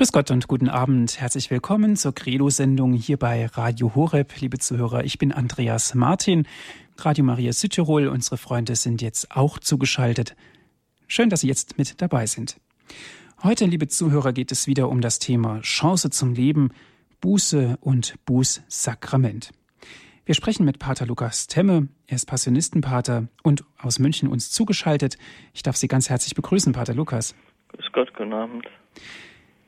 Grüß Gott und guten Abend. Herzlich willkommen zur Credo-Sendung hier bei Radio Horeb. Liebe Zuhörer, ich bin Andreas Martin. Radio Maria Südtirol, unsere Freunde sind jetzt auch zugeschaltet. Schön, dass Sie jetzt mit dabei sind. Heute, liebe Zuhörer, geht es wieder um das Thema Chance zum Leben, Buße und Bußsakrament. Wir sprechen mit Pater Lukas Temme. Er ist Passionistenpater und aus München uns zugeschaltet. Ich darf Sie ganz herzlich begrüßen, Pater Lukas. Grüß Gott, guten Abend.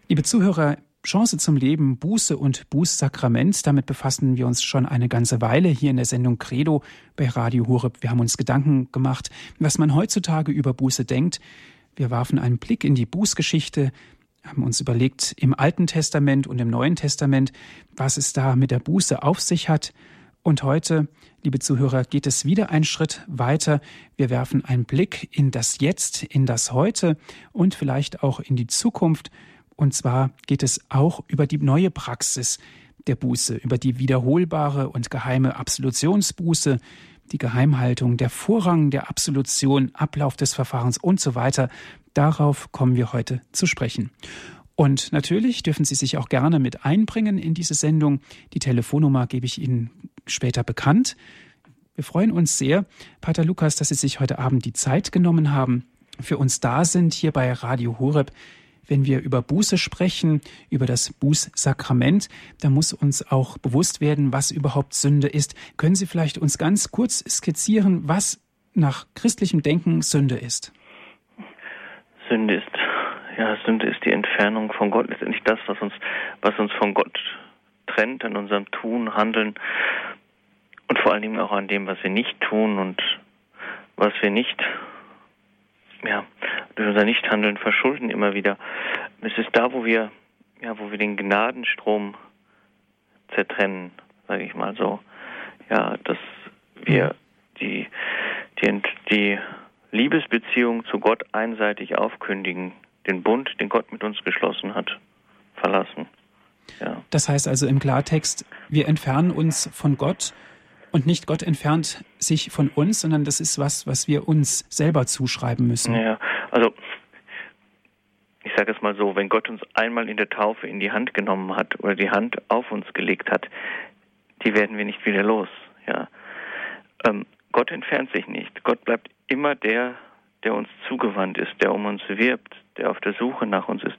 Liebe Zuhörer, Chance zum Leben, Buße und Bußsakrament, damit befassen wir uns schon eine ganze Weile hier in der Sendung Credo bei Radio Horeb. Wir haben uns Gedanken gemacht, was man heutzutage über Buße denkt. Wir warfen einen Blick in die Bußgeschichte, haben uns überlegt, im Alten Testament und im Neuen Testament, was es da mit der Buße auf sich hat. Und heute, liebe Zuhörer, geht es wieder einen Schritt weiter. Wir werfen einen Blick in das Jetzt, in das Heute und vielleicht auch in die Zukunft und zwar geht es auch über die neue Praxis der Buße, über die wiederholbare und geheime Absolutionsbuße, die Geheimhaltung, der Vorrang der Absolution, Ablauf des Verfahrens und so weiter. Darauf kommen wir heute zu sprechen. Und natürlich dürfen Sie sich auch gerne mit einbringen in diese Sendung. Die Telefonnummer gebe ich Ihnen später bekannt. Wir freuen uns sehr, Pater Lukas, dass Sie sich heute Abend die Zeit genommen haben, für uns da sind hier bei Radio Horeb wenn wir über Buße sprechen, über das Bußsakrament, da muss uns auch bewusst werden, was überhaupt Sünde ist. Können Sie vielleicht uns ganz kurz skizzieren, was nach christlichem Denken Sünde ist? Sünde ist, ja, Sünde ist die Entfernung von Gott, letztendlich das, was uns, was uns von Gott trennt an unserem Tun, Handeln und vor allen Dingen auch an dem, was wir nicht tun und was wir nicht ja, durch unser Nichthandeln verschulden immer wieder. Es ist da, wo wir, ja, wo wir den Gnadenstrom zertrennen, sage ich mal so. Ja, dass wir die, die, die Liebesbeziehung zu Gott einseitig aufkündigen, den Bund, den Gott mit uns geschlossen hat, verlassen. Ja. Das heißt also im Klartext, wir entfernen uns von Gott und nicht Gott entfernt sich von uns, sondern das ist was, was wir uns selber zuschreiben müssen. Ja, also ich sage es mal so, wenn Gott uns einmal in der Taufe in die Hand genommen hat oder die Hand auf uns gelegt hat, die werden wir nicht wieder los. Ja. Ähm, Gott entfernt sich nicht. Gott bleibt immer der, der uns zugewandt ist, der um uns wirbt, der auf der Suche nach uns ist.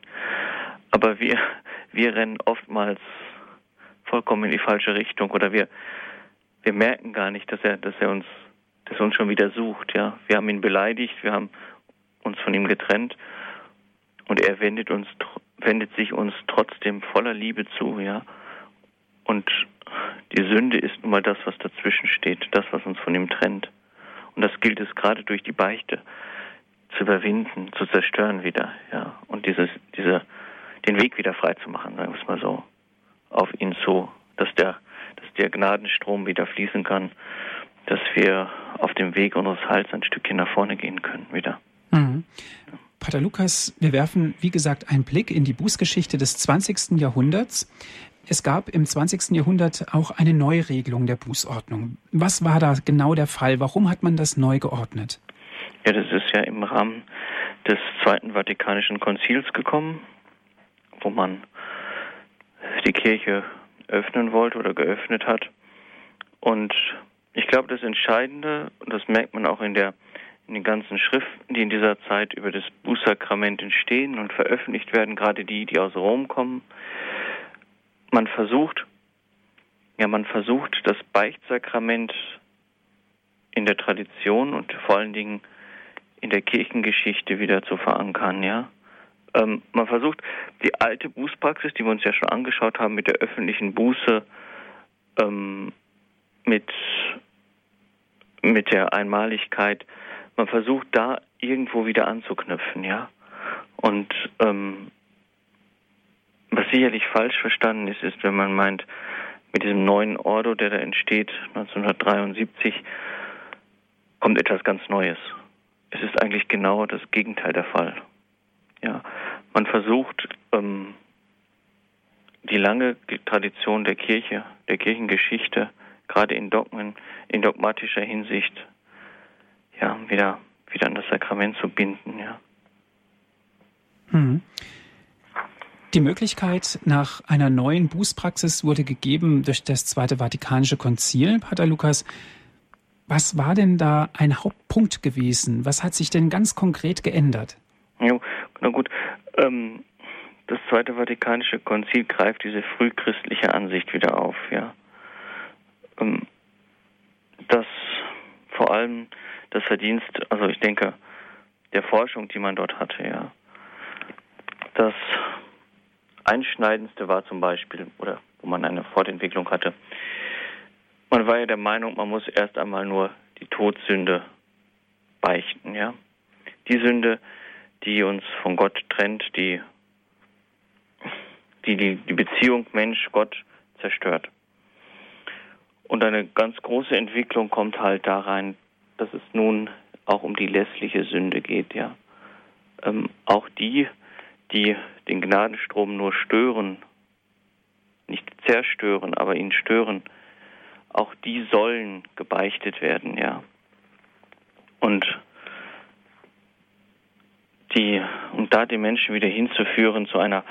Aber wir, wir rennen oftmals vollkommen in die falsche Richtung oder wir, wir merken gar nicht, dass er, dass er uns, dass er uns schon wieder sucht. Ja, wir haben ihn beleidigt, wir haben uns von ihm getrennt und er wendet uns, wendet sich uns trotzdem voller Liebe zu. Ja, und die Sünde ist nun mal das, was dazwischen steht, das, was uns von ihm trennt. Und das gilt es gerade durch die Beichte zu überwinden, zu zerstören wieder, ja, und dieses, diese, den Weg wieder frei zu machen, sagen wir es mal so, auf ihn zu, dass der dass der Gnadenstrom wieder fließen kann, dass wir auf dem Weg unseres Heils ein Stückchen nach vorne gehen können wieder. Mhm. Pater Lukas, wir werfen, wie gesagt, einen Blick in die Bußgeschichte des 20. Jahrhunderts. Es gab im 20. Jahrhundert auch eine Neuregelung der Bußordnung. Was war da genau der Fall? Warum hat man das neu geordnet? Ja, das ist ja im Rahmen des Zweiten Vatikanischen Konzils gekommen, wo man die Kirche öffnen wollte oder geöffnet hat. Und ich glaube, das Entscheidende, und das merkt man auch in der in den ganzen Schriften, die in dieser Zeit über das Bußsakrament entstehen und veröffentlicht werden, gerade die, die aus Rom kommen, man versucht, ja, man versucht, das Beichtsakrament in der Tradition und vor allen Dingen in der Kirchengeschichte wieder zu verankern, ja. Ähm, man versucht, die alte Bußpraxis, die wir uns ja schon angeschaut haben, mit der öffentlichen Buße, ähm, mit, mit der Einmaligkeit, man versucht da irgendwo wieder anzuknüpfen, ja. Und ähm, was sicherlich falsch verstanden ist, ist, wenn man meint, mit diesem neuen Ordo, der da entsteht, 1973, kommt etwas ganz Neues. Es ist eigentlich genau das Gegenteil der Fall. Ja, man versucht ähm, die lange Tradition der Kirche, der Kirchengeschichte, gerade in Dogmen, in dogmatischer Hinsicht, ja, wieder, wieder an das Sakrament zu binden, ja. Hm. Die Möglichkeit nach einer neuen Bußpraxis wurde gegeben durch das Zweite Vatikanische Konzil, Pater Lukas. Was war denn da ein Hauptpunkt gewesen? Was hat sich denn ganz konkret geändert? Ja, na gut. Ähm, das Zweite Vatikanische Konzil greift diese frühchristliche Ansicht wieder auf, ja. Ähm, das vor allem das Verdienst, also ich denke, der Forschung, die man dort hatte, ja. Das Einschneidendste war zum Beispiel, oder wo man eine Fortentwicklung hatte, man war ja der Meinung, man muss erst einmal nur die Todsünde beichten, ja. Die Sünde, die uns von Gott trennt, die die, die, die Beziehung Mensch-Gott zerstört. Und eine ganz große Entwicklung kommt halt da rein, dass es nun auch um die lässliche Sünde geht, ja. Ähm, auch die, die den Gnadenstrom nur stören, nicht zerstören, aber ihn stören, auch die sollen gebeichtet werden, ja. Und die, um da die Menschen wieder hinzuführen zu einer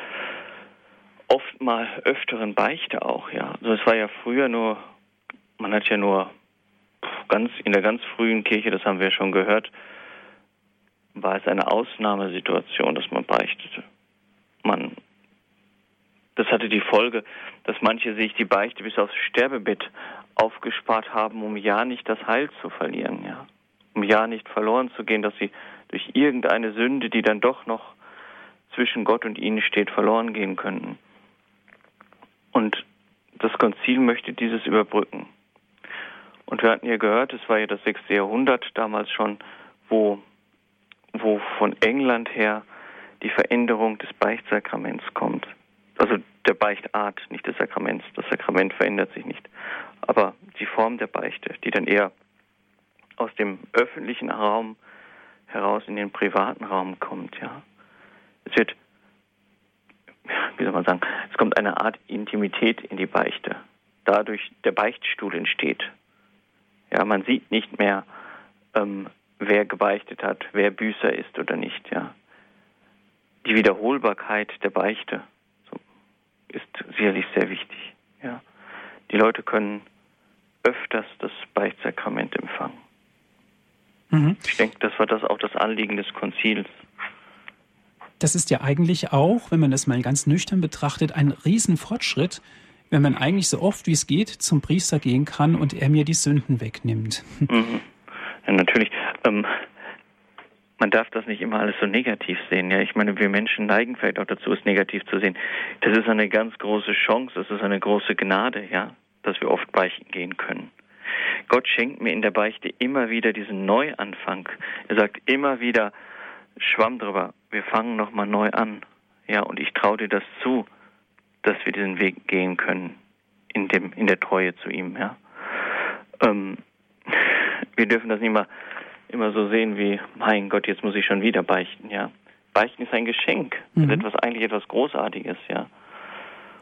oft mal öfteren Beichte auch, ja. Also es war ja früher nur, man hat ja nur ganz in der ganz frühen Kirche, das haben wir schon gehört, war es eine Ausnahmesituation, dass man beichtete. Man, das hatte die Folge, dass manche sich die Beichte bis aufs Sterbebett aufgespart haben, um ja nicht das Heil zu verlieren, ja, um ja nicht verloren zu gehen, dass sie durch irgendeine Sünde, die dann doch noch zwischen Gott und ihnen steht, verloren gehen könnten. Und das Konzil möchte dieses überbrücken. Und wir hatten ja gehört, es war ja das sechste Jahrhundert damals schon, wo, wo von England her die Veränderung des Beichtsakraments kommt. Also der Beichtart, nicht des Sakraments. Das Sakrament verändert sich nicht. Aber die Form der Beichte, die dann eher aus dem öffentlichen Raum heraus in den privaten Raum kommt, ja. Es wird wie soll man sagen, es kommt eine Art Intimität in die Beichte. Dadurch der Beichtstuhl entsteht. Ja, man sieht nicht mehr, ähm, wer gebeichtet hat, wer Büßer ist oder nicht. Ja, die Wiederholbarkeit der Beichte ist sicherlich sehr wichtig. Ja, die Leute können öfters das Beichtsakrament empfangen. Mhm. Ich denke, das war das auch das Anliegen des Konzils. Das ist ja eigentlich auch, wenn man das mal ganz nüchtern betrachtet, ein Riesenfortschritt, wenn man eigentlich so oft wie es geht zum Priester gehen kann und er mir die Sünden wegnimmt. Mhm. Ja, natürlich. Ähm, man darf das nicht immer alles so negativ sehen. Ja, ich meine, wir Menschen neigen vielleicht auch dazu, es negativ zu sehen. Das ist eine ganz große Chance, das ist eine große Gnade, ja, dass wir oft beichten gehen können. Gott schenkt mir in der Beichte immer wieder diesen Neuanfang. Er sagt immer wieder, Schwamm drüber, wir fangen nochmal neu an. Ja, und ich traue dir das zu, dass wir diesen Weg gehen können in dem, in der Treue zu ihm, ja. Ähm, wir dürfen das nicht immer, immer so sehen wie, mein Gott, jetzt muss ich schon wieder beichten, ja. Beichten ist ein Geschenk, mhm. ist etwas, eigentlich etwas Großartiges, ja.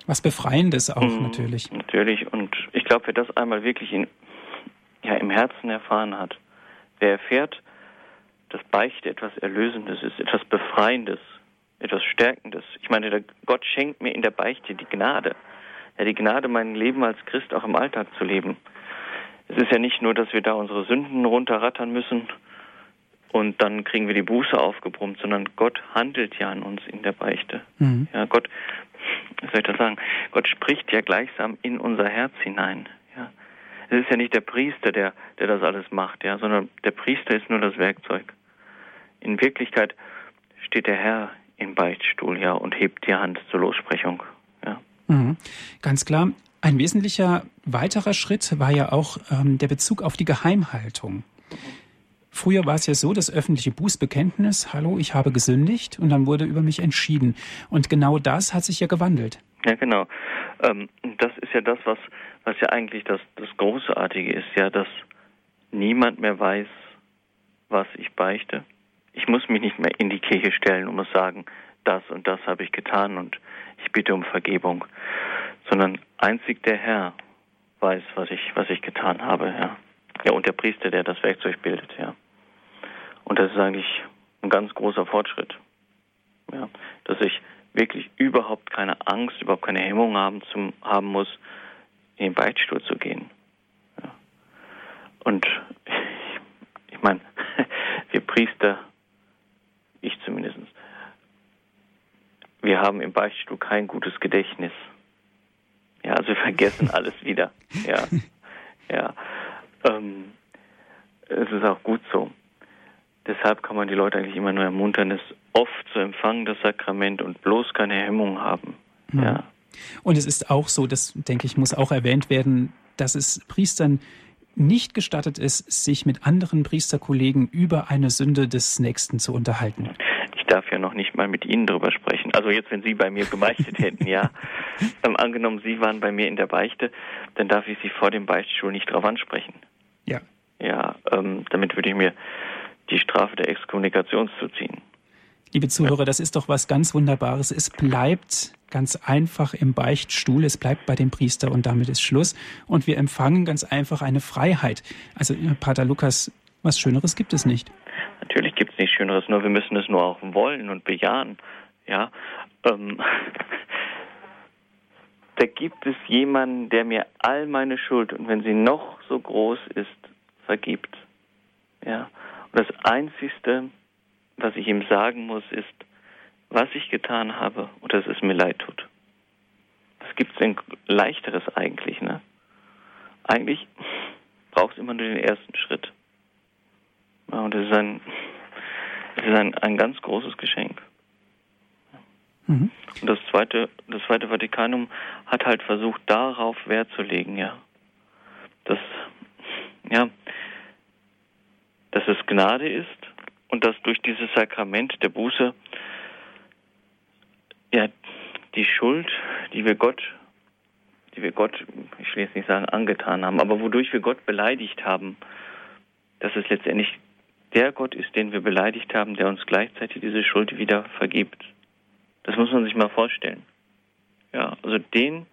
Was Befreiendes auch, mhm, natürlich. Natürlich, und ich glaube, wer das einmal wirklich in, ja, im Herzen erfahren hat, wer erfährt, dass Beichte etwas Erlösendes ist, etwas Befreiendes, etwas Stärkendes. Ich meine, der Gott schenkt mir in der Beichte die Gnade. Ja, die Gnade, mein Leben als Christ auch im Alltag zu leben. Es ist ja nicht nur, dass wir da unsere Sünden runterrattern müssen und dann kriegen wir die Buße aufgebrummt, sondern Gott handelt ja an uns in der Beichte. Mhm. Ja, Gott, was soll ich das sagen? Gott spricht ja gleichsam in unser Herz hinein. Es ist ja nicht der Priester, der, der das alles macht, ja, sondern der Priester ist nur das Werkzeug. In Wirklichkeit steht der Herr im Beichtstuhl, ja, und hebt die Hand zur Lossprechung, ja. Mhm. Ganz klar. Ein wesentlicher weiterer Schritt war ja auch ähm, der Bezug auf die Geheimhaltung. Früher war es ja so, das öffentliche Bußbekenntnis, hallo, ich habe gesündigt, und dann wurde über mich entschieden. Und genau das hat sich ja gewandelt. Ja, genau. Ähm, das ist ja das, was, was ja eigentlich das, das Großartige ist, ja, dass niemand mehr weiß, was ich beichte. Ich muss mich nicht mehr in die Kirche stellen und muss sagen, das und das habe ich getan und ich bitte um Vergebung, sondern einzig der Herr weiß, was ich, was ich getan habe, ja. Ja, und der Priester, der das Werkzeug bildet, ja. Und das ist eigentlich ein ganz großer Fortschritt, ja, dass ich wirklich überhaupt keine Angst, überhaupt keine Hemmung haben, zum, haben muss, in den Beichtstuhl zu gehen. Ja. Und ich, ich meine, wir Priester, ich zumindest, wir haben im Beichtstuhl kein gutes Gedächtnis. Ja, also wir vergessen alles wieder. Ja, ja. Ähm, es ist auch gut so. Deshalb kann man die Leute eigentlich immer nur ermuntern, es oft zu empfangen, das Sakrament und bloß keine Hemmung haben. Mhm. Ja. Und es ist auch so, das denke ich, muss auch erwähnt werden, dass es Priestern nicht gestattet ist, sich mit anderen Priesterkollegen über eine Sünde des Nächsten zu unterhalten. Ich darf ja noch nicht mal mit Ihnen darüber sprechen. Also jetzt, wenn Sie bei mir gebeichtet hätten, ja. Ähm, angenommen, Sie waren bei mir in der Beichte, dann darf ich Sie vor dem Beichtstuhl nicht darauf ansprechen. Ja. Ja, ähm, damit würde ich mir die Strafe der Exkommunikation zuziehen. Liebe Zuhörer, das ist doch was ganz Wunderbares. Es bleibt ganz einfach im Beichtstuhl, es bleibt bei dem Priester und damit ist Schluss. Und wir empfangen ganz einfach eine Freiheit. Also, Pater Lukas, was Schöneres gibt es nicht. Natürlich gibt es nichts Schöneres, nur wir müssen es nur auch wollen und bejahen. Ja, ähm, da gibt es jemanden, der mir all meine Schuld und wenn sie noch so groß ist, vergibt. Ja, und das Einzigste, was ich ihm sagen muss, ist, was ich getan habe und dass es mir leid tut. Was gibt es denn leichteres eigentlich, ne? Eigentlich braucht es immer nur den ersten Schritt. Ja, und das ist ein, das ist ein, ein ganz großes Geschenk. Mhm. Und das zweite, das zweite Vatikanum hat halt versucht, darauf Wert zu legen, ja. Dass, ja, dass es Gnade ist und dass durch dieses Sakrament der Buße ja die Schuld, die wir Gott, die wir Gott, ich will jetzt nicht sagen angetan haben, aber wodurch wir Gott beleidigt haben, dass es letztendlich der Gott ist, den wir beleidigt haben, der uns gleichzeitig diese Schuld wieder vergibt. Das muss man sich mal vorstellen. Ja, also den,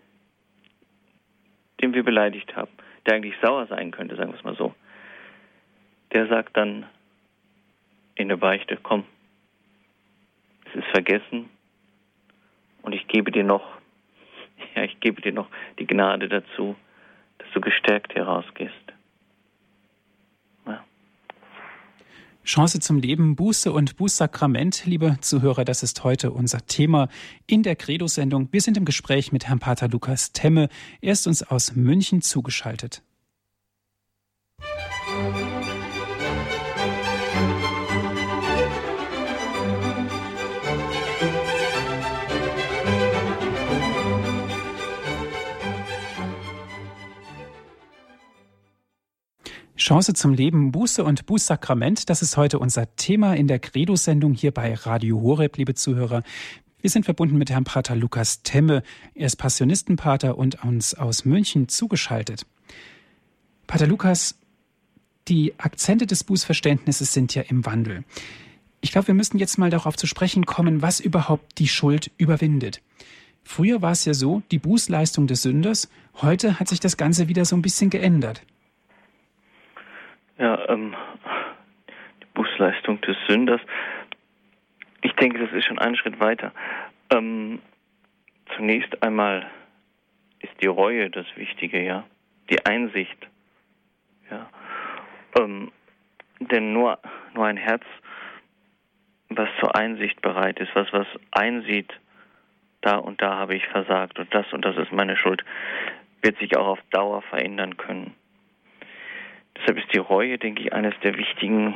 den wir beleidigt haben, der eigentlich sauer sein könnte, sagen wir es mal so, der sagt dann in der Beichte, komm, es ist vergessen und ich gebe dir noch, ja, ich gebe dir noch die Gnade dazu, dass du gestärkt herausgehst. Chance zum Leben, Buße und Bußsakrament, liebe Zuhörer, das ist heute unser Thema in der Credo-Sendung. Wir sind im Gespräch mit Herrn Pater Lukas Temme. Er ist uns aus München zugeschaltet. Chance zum Leben, Buße und Bußsakrament, das ist heute unser Thema in der Credo-Sendung hier bei Radio Horeb, liebe Zuhörer. Wir sind verbunden mit Herrn Pater Lukas Temme. Er ist Passionistenpater und uns aus München zugeschaltet. Pater Lukas, die Akzente des Bußverständnisses sind ja im Wandel. Ich glaube, wir müssen jetzt mal darauf zu sprechen kommen, was überhaupt die Schuld überwindet. Früher war es ja so, die Bußleistung des Sünders. Heute hat sich das Ganze wieder so ein bisschen geändert. Ja, ähm, die Bußleistung des Sünders. Ich denke, das ist schon einen Schritt weiter. Ähm, zunächst einmal ist die Reue das Wichtige, ja, die Einsicht, ja. Ähm, denn nur nur ein Herz, was zur Einsicht bereit ist, was was einsieht, da und da habe ich versagt und das und das ist meine Schuld, wird sich auch auf Dauer verändern können. Deshalb ist die Reue, denke ich, eines der wichtigen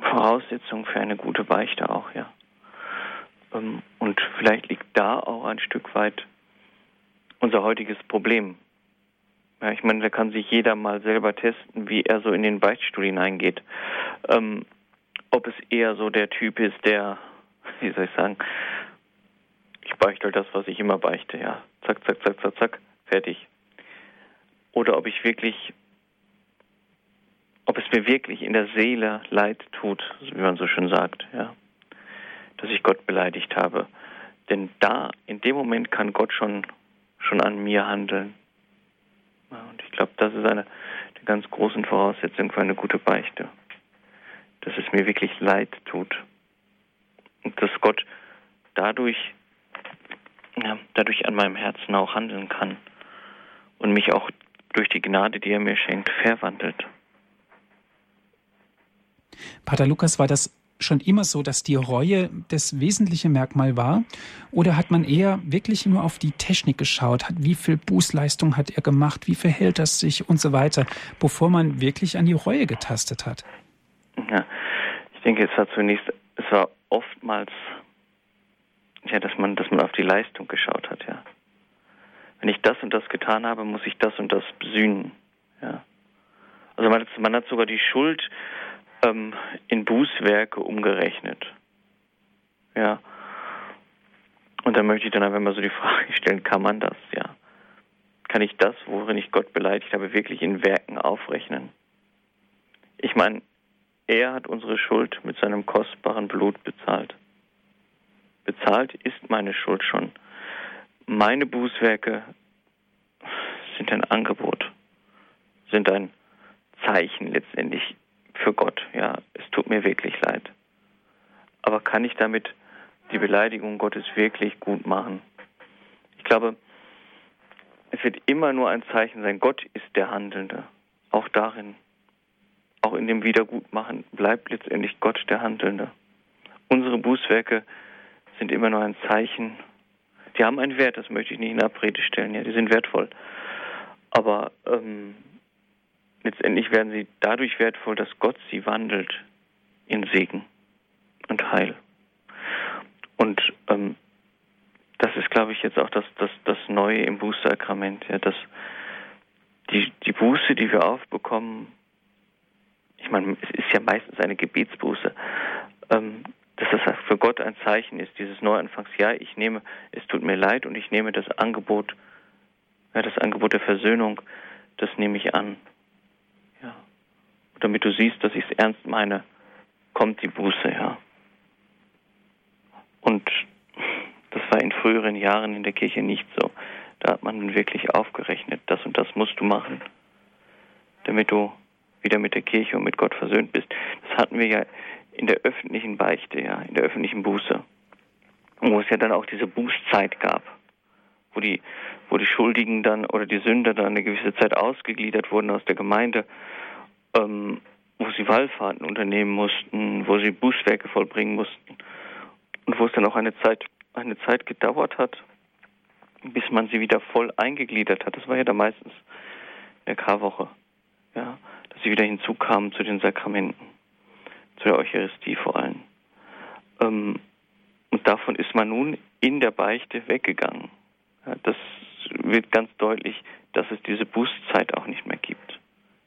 Voraussetzungen für eine gute Beichte auch, ja. Ähm, und vielleicht liegt da auch ein Stück weit unser heutiges Problem. Ja, ich meine, da kann sich jeder mal selber testen, wie er so in den Beichtstuhl hineingeht. Ähm, ob es eher so der Typ ist, der, wie soll ich sagen, ich beichte das, was ich immer beichte, ja. Zack, zack, zack, zack, zack, fertig. Oder ob ich wirklich ob es mir wirklich in der Seele leid tut, wie man so schön sagt, ja, dass ich Gott beleidigt habe. Denn da, in dem Moment kann Gott schon, schon an mir handeln. Ja, und ich glaube, das ist eine der ganz großen Voraussetzungen für eine gute Beichte. Dass es mir wirklich leid tut. Und dass Gott dadurch, ja, dadurch an meinem Herzen auch handeln kann und mich auch durch die Gnade, die er mir schenkt, verwandelt. Pater Lukas, war das schon immer so, dass die Reue das wesentliche Merkmal war? Oder hat man eher wirklich nur auf die Technik geschaut? Wie viel Bußleistung hat er gemacht? Wie verhält er sich und so weiter, bevor man wirklich an die Reue getastet hat? Ja, ich denke, es war zunächst, es war oftmals, ja, dass man, dass man auf die Leistung geschaut hat, ja. Wenn ich das und das getan habe, muss ich das und das sühnen, ja. Also man, man hat sogar die Schuld ähm, in Bußwerke umgerechnet. Ja. Und da möchte ich dann einfach mal so die Frage stellen, kann man das, ja? Kann ich das, worin ich Gott beleidigt habe, wirklich in Werken aufrechnen? Ich meine, er hat unsere Schuld mit seinem kostbaren Blut bezahlt. Bezahlt ist meine Schuld schon. Meine Bußwerke sind ein Angebot, sind ein Zeichen letztendlich für Gott. Ja, es tut mir wirklich leid. Aber kann ich damit die Beleidigung Gottes wirklich gut machen? Ich glaube, es wird immer nur ein Zeichen sein, Gott ist der Handelnde. Auch darin, auch in dem Wiedergutmachen bleibt letztendlich Gott der Handelnde. Unsere Bußwerke sind immer nur ein Zeichen. Die haben einen Wert, das möchte ich nicht in Abrede stellen. Ja, die sind wertvoll. Aber ähm, letztendlich werden sie dadurch wertvoll, dass Gott sie wandelt in Segen und Heil. Und ähm, das ist, glaube ich, jetzt auch das, das, das Neue im Bußsakrament, ja, dass die, die Buße, die wir aufbekommen, ich meine, es ist ja meistens eine Gebetsbuße, ähm, dass das für Gott ein Zeichen ist, dieses Neuanfangs, ja, ich nehme, es tut mir leid und ich nehme das Angebot, ja, das Angebot der Versöhnung, das nehme ich an damit du siehst, dass ich es ernst meine, kommt die Buße, ja. Und das war in früheren Jahren in der Kirche nicht so. Da hat man wirklich aufgerechnet, das und das musst du machen, damit du wieder mit der Kirche und mit Gott versöhnt bist. Das hatten wir ja in der öffentlichen Beichte, ja, in der öffentlichen Buße. wo es ja dann auch diese Bußzeit gab, wo die, wo die Schuldigen dann oder die Sünder dann eine gewisse Zeit ausgegliedert wurden aus der Gemeinde ähm, wo sie Wallfahrten unternehmen mussten, wo sie Bußwerke vollbringen mussten und wo es dann auch eine Zeit, eine Zeit gedauert hat, bis man sie wieder voll eingegliedert hat. Das war ja dann meistens in der Karwoche, ja, dass sie wieder hinzukamen zu den Sakramenten, zu der Eucharistie vor allem. Ähm, und davon ist man nun in der Beichte weggegangen. Ja, das wird ganz deutlich, dass es diese Bußzeit auch nicht mehr gibt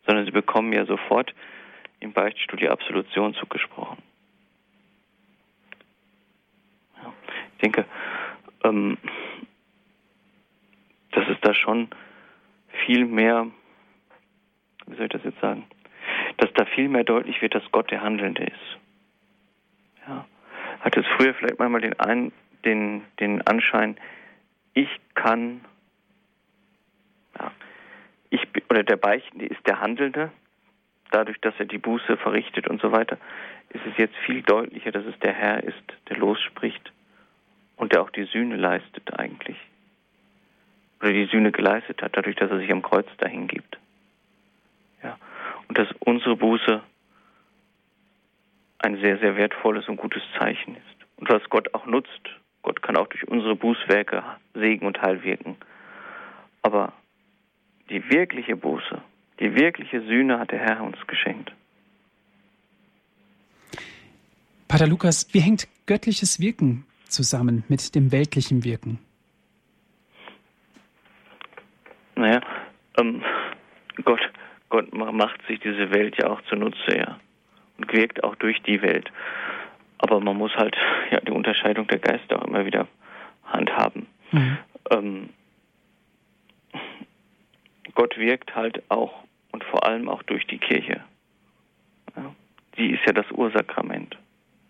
sondern sie bekommen ja sofort im Beichtstuhl die Absolution zugesprochen. Ja, ich denke, ähm, dass es da schon viel mehr, wie soll ich das jetzt sagen, dass da viel mehr deutlich wird, dass Gott der Handelnde ist. Ja. Hat es früher vielleicht manchmal den, ein, den, den Anschein, ich kann ja, ich oder der Beichtende ist der Handelnde, dadurch, dass er die Buße verrichtet und so weiter, ist es jetzt viel deutlicher, dass es der Herr ist, der losspricht und der auch die Sühne leistet eigentlich. Oder die Sühne geleistet hat, dadurch, dass er sich am Kreuz dahin gibt. Ja. Und dass unsere Buße ein sehr, sehr wertvolles und gutes Zeichen ist. Und was Gott auch nutzt. Gott kann auch durch unsere Bußwerke Segen und Heil wirken. Aber die wirkliche Buße, die wirkliche Sühne hat der Herr uns geschenkt. Pater Lukas, wie hängt göttliches Wirken zusammen mit dem weltlichen Wirken? Naja, ähm, Gott, Gott macht sich diese Welt ja auch zunutze, ja. Und wirkt auch durch die Welt. Aber man muss halt ja die Unterscheidung der Geister auch immer wieder handhaben. Mhm. Ähm, Gott wirkt halt auch und vor allem auch durch die Kirche. Ja, die ist ja das Ursakrament.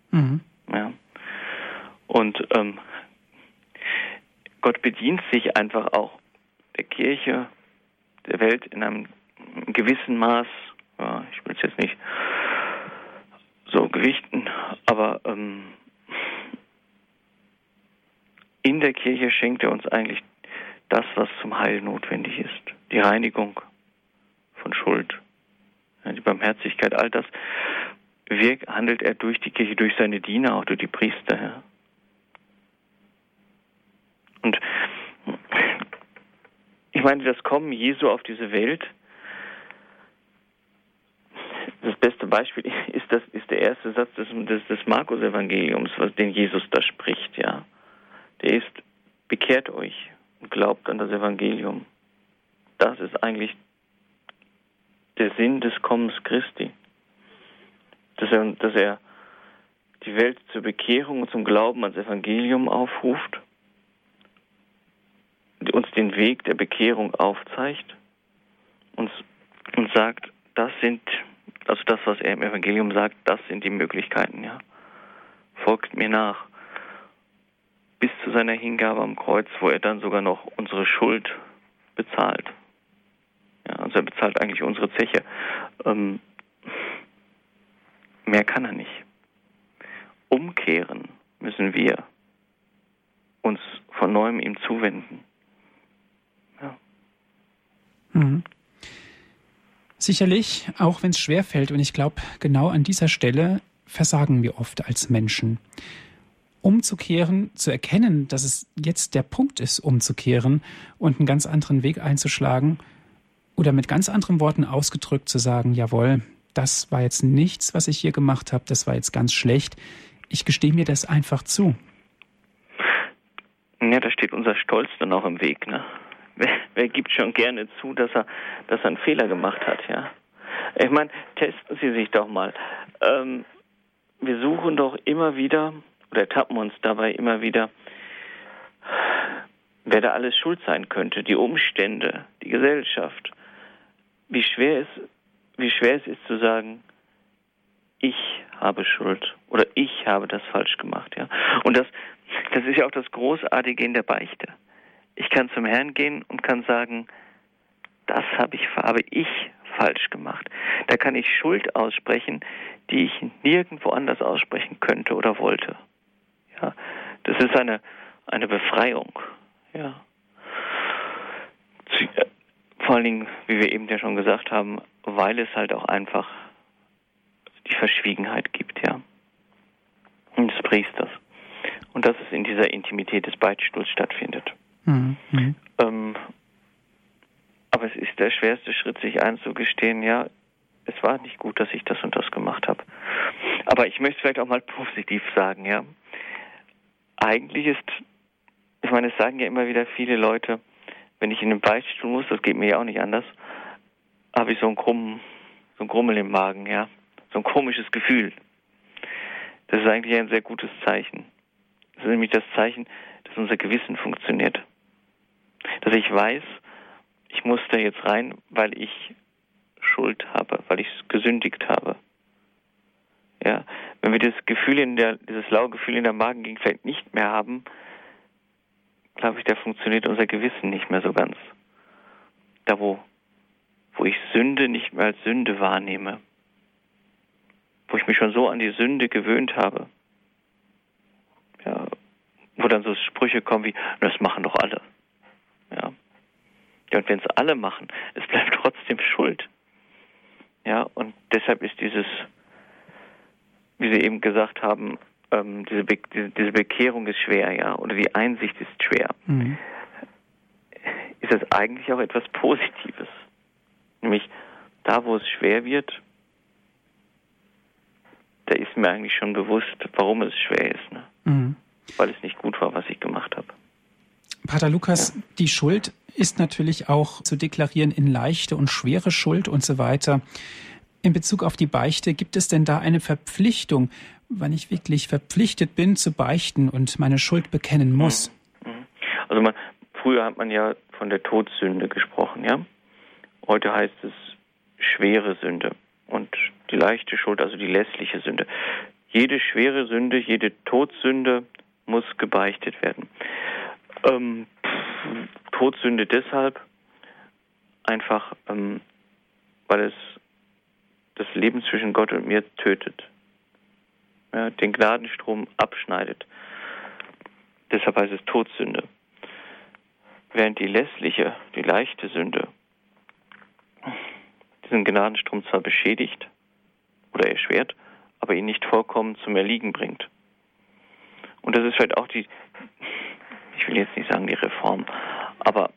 Mhm. Ja. Und ähm, Gott bedient sich einfach auch der Kirche, der Welt in einem gewissen Maß. Ja, ich will es jetzt nicht so gewichten, aber ähm, in der Kirche schenkt er uns eigentlich das, was zum Heil notwendig ist. Die Reinigung von Schuld, die Barmherzigkeit, all das wirkt, handelt er durch die Kirche, durch seine Diener, auch durch die Priester. Ja. Und ich meine, das Kommen Jesu auf diese Welt, das beste Beispiel ist das ist der erste Satz des, des, des Markus-Evangeliums, den Jesus da spricht, ja. Der ist, bekehrt euch und glaubt an das Evangelium. Das ist eigentlich der Sinn des Kommens Christi. Dass er, dass er die Welt zur Bekehrung und zum Glauben ans Evangelium aufruft uns den Weg der Bekehrung aufzeigt und, und sagt, das sind, also das, was er im Evangelium sagt, das sind die Möglichkeiten, ja. Folgt mir nach. Bis zu seiner Hingabe am Kreuz, wo er dann sogar noch unsere Schuld bezahlt. Ja, also er bezahlt eigentlich unsere Zeche. Ähm, mehr kann er nicht. Umkehren müssen wir uns von neuem ihm zuwenden. Mhm. Sicherlich, auch wenn es schwer fällt, und ich glaube, genau an dieser Stelle versagen wir oft als Menschen. Umzukehren, zu erkennen, dass es jetzt der Punkt ist, umzukehren und einen ganz anderen Weg einzuschlagen oder mit ganz anderen Worten ausgedrückt zu sagen, jawohl, das war jetzt nichts, was ich hier gemacht habe, das war jetzt ganz schlecht. Ich gestehe mir das einfach zu. Ja, da steht unser Stolz dann auch im Weg, ne? wer, wer gibt schon gerne zu, dass er, dass er einen Fehler gemacht hat, ja? Ich meine, testen Sie sich doch mal. Ähm, wir suchen doch immer wieder oder tappen uns dabei immer wieder, wer da alles schuld sein könnte, die Umstände, die Gesellschaft. Wie schwer es, wie schwer es ist zu sagen, ich habe Schuld oder ich habe das falsch gemacht, ja. Und das, das ist ja auch das Großartige in der Beichte. Ich kann zum Herrn gehen und kann sagen, das habe ich, habe ich falsch gemacht. Da kann ich Schuld aussprechen, die ich nirgendwo anders aussprechen könnte oder wollte. Ja, das ist eine, eine Befreiung. Ja. Vor allen Dingen, wie wir eben ja schon gesagt haben, weil es halt auch einfach die Verschwiegenheit gibt, ja. Und des Priesters. Und dass es in dieser Intimität des Beichtstuhls stattfindet. Mhm. Ähm, aber es ist der schwerste Schritt, sich einzugestehen, ja, es war nicht gut, dass ich das und das gemacht habe. Aber ich möchte vielleicht auch mal positiv sagen, ja. Eigentlich ist, ich meine, es sagen ja immer wieder viele Leute, wenn ich in den Beichtstuhl muss, das geht mir ja auch nicht anders, habe ich so einen krummen, so ein Grummel im Magen, ja. So ein komisches Gefühl. Das ist eigentlich ein sehr gutes Zeichen. Das ist nämlich das Zeichen, dass unser Gewissen funktioniert dass ich weiß, ich muss da jetzt rein, weil ich Schuld habe, weil ich gesündigt habe. Ja, wenn wir dieses Gefühl in der, dieses laue Gefühl in der Magengegend vielleicht nicht mehr haben, glaube ich, da funktioniert unser Gewissen nicht mehr so ganz. Da wo, wo ich Sünde nicht mehr als Sünde wahrnehme, wo ich mich schon so an die Sünde gewöhnt habe, ja, wo dann so Sprüche kommen wie, das machen doch alle. Ja. ja und wenn es alle machen, es bleibt trotzdem Schuld. Ja, und deshalb ist dieses, wie Sie eben gesagt haben, ähm, diese, Be diese Bekehrung ist schwer, ja, oder die Einsicht ist schwer. Mhm. Ist das eigentlich auch etwas Positives? Nämlich da, wo es schwer wird, da ist mir eigentlich schon bewusst, warum es schwer ist. Ne? Mhm. Weil es nicht gut war, was ich gemacht habe. Pater Lukas, ja. die Schuld ist natürlich auch zu deklarieren in leichte und schwere Schuld und so weiter. In Bezug auf die Beichte, gibt es denn da eine Verpflichtung, wann ich wirklich verpflichtet bin zu beichten und meine Schuld bekennen muss? Mhm. Mhm. Also man, früher hat man ja von der Todsünde gesprochen, ja. Heute heißt es schwere Sünde und die leichte Schuld, also die lässliche Sünde. Jede schwere Sünde, jede Todsünde muss gebeichtet werden. Ähm, Todsünde deshalb einfach, ähm, weil es das Leben zwischen Gott und mir tötet, ja, den Gnadenstrom abschneidet. Deshalb heißt es Todsünde. Während die lässliche, die leichte Sünde diesen Gnadenstrom zwar beschädigt oder erschwert, aber ihn nicht vollkommen zum Erliegen bringt. Und das ist vielleicht auch die, ich will jetzt nicht sagen die Reform, aber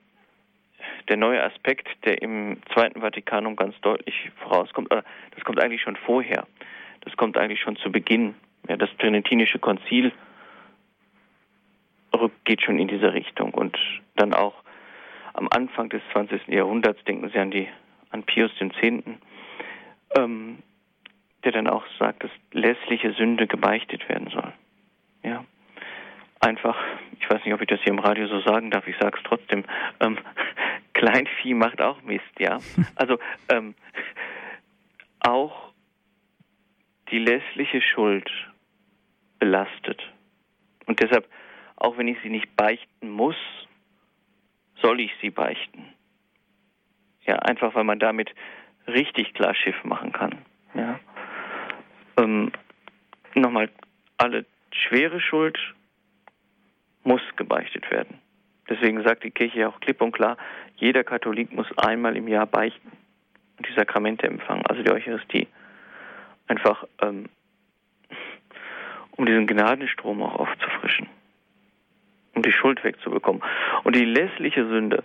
der neue Aspekt, der im Zweiten Vatikanum ganz deutlich vorauskommt, äh, das kommt eigentlich schon vorher, das kommt eigentlich schon zu Beginn. Ja, das Tridentinische Konzil geht schon in diese Richtung und dann auch am Anfang des 20. Jahrhunderts denken Sie an die an Pius X., ähm, der dann auch sagt, dass lässliche Sünde gebeichtet werden soll. Ja, einfach, ich weiß nicht, ob ich das hier im Radio so sagen darf, ich sage es trotzdem, ähm, Kleinvieh macht auch Mist, ja. Also ähm, auch die lässliche Schuld belastet. Und deshalb, auch wenn ich sie nicht beichten muss, soll ich sie beichten. Ja, einfach weil man damit richtig klar Schiff machen kann. Ja. Ähm, nochmal, alle schwere Schuld muss gebeichtet werden. Deswegen sagt die Kirche ja auch klipp und klar, jeder Katholik muss einmal im Jahr beichten und die Sakramente empfangen, also die Eucharistie. Einfach ähm, um diesen Gnadenstrom auch aufzufrischen, um die Schuld wegzubekommen. Und die lässliche Sünde,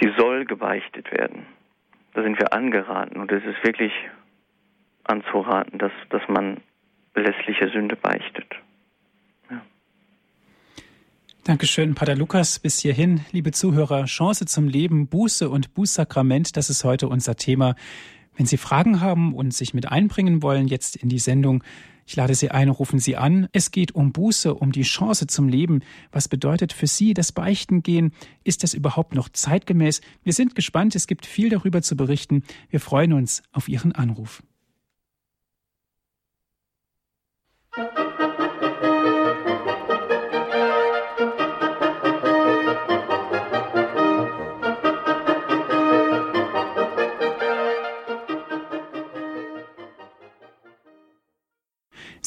die soll gebeichtet werden. Da sind wir angeraten und es ist wirklich anzuraten, dass, dass man lässliche Sünde beichtet. Dankeschön, Pater Lukas. Bis hierhin, liebe Zuhörer, Chance zum Leben, Buße und Bußsakrament, das ist heute unser Thema. Wenn Sie Fragen haben und sich mit einbringen wollen, jetzt in die Sendung, ich lade Sie ein, rufen Sie an. Es geht um Buße, um die Chance zum Leben. Was bedeutet für Sie das Beichten gehen? Ist das überhaupt noch zeitgemäß? Wir sind gespannt. Es gibt viel darüber zu berichten. Wir freuen uns auf Ihren Anruf.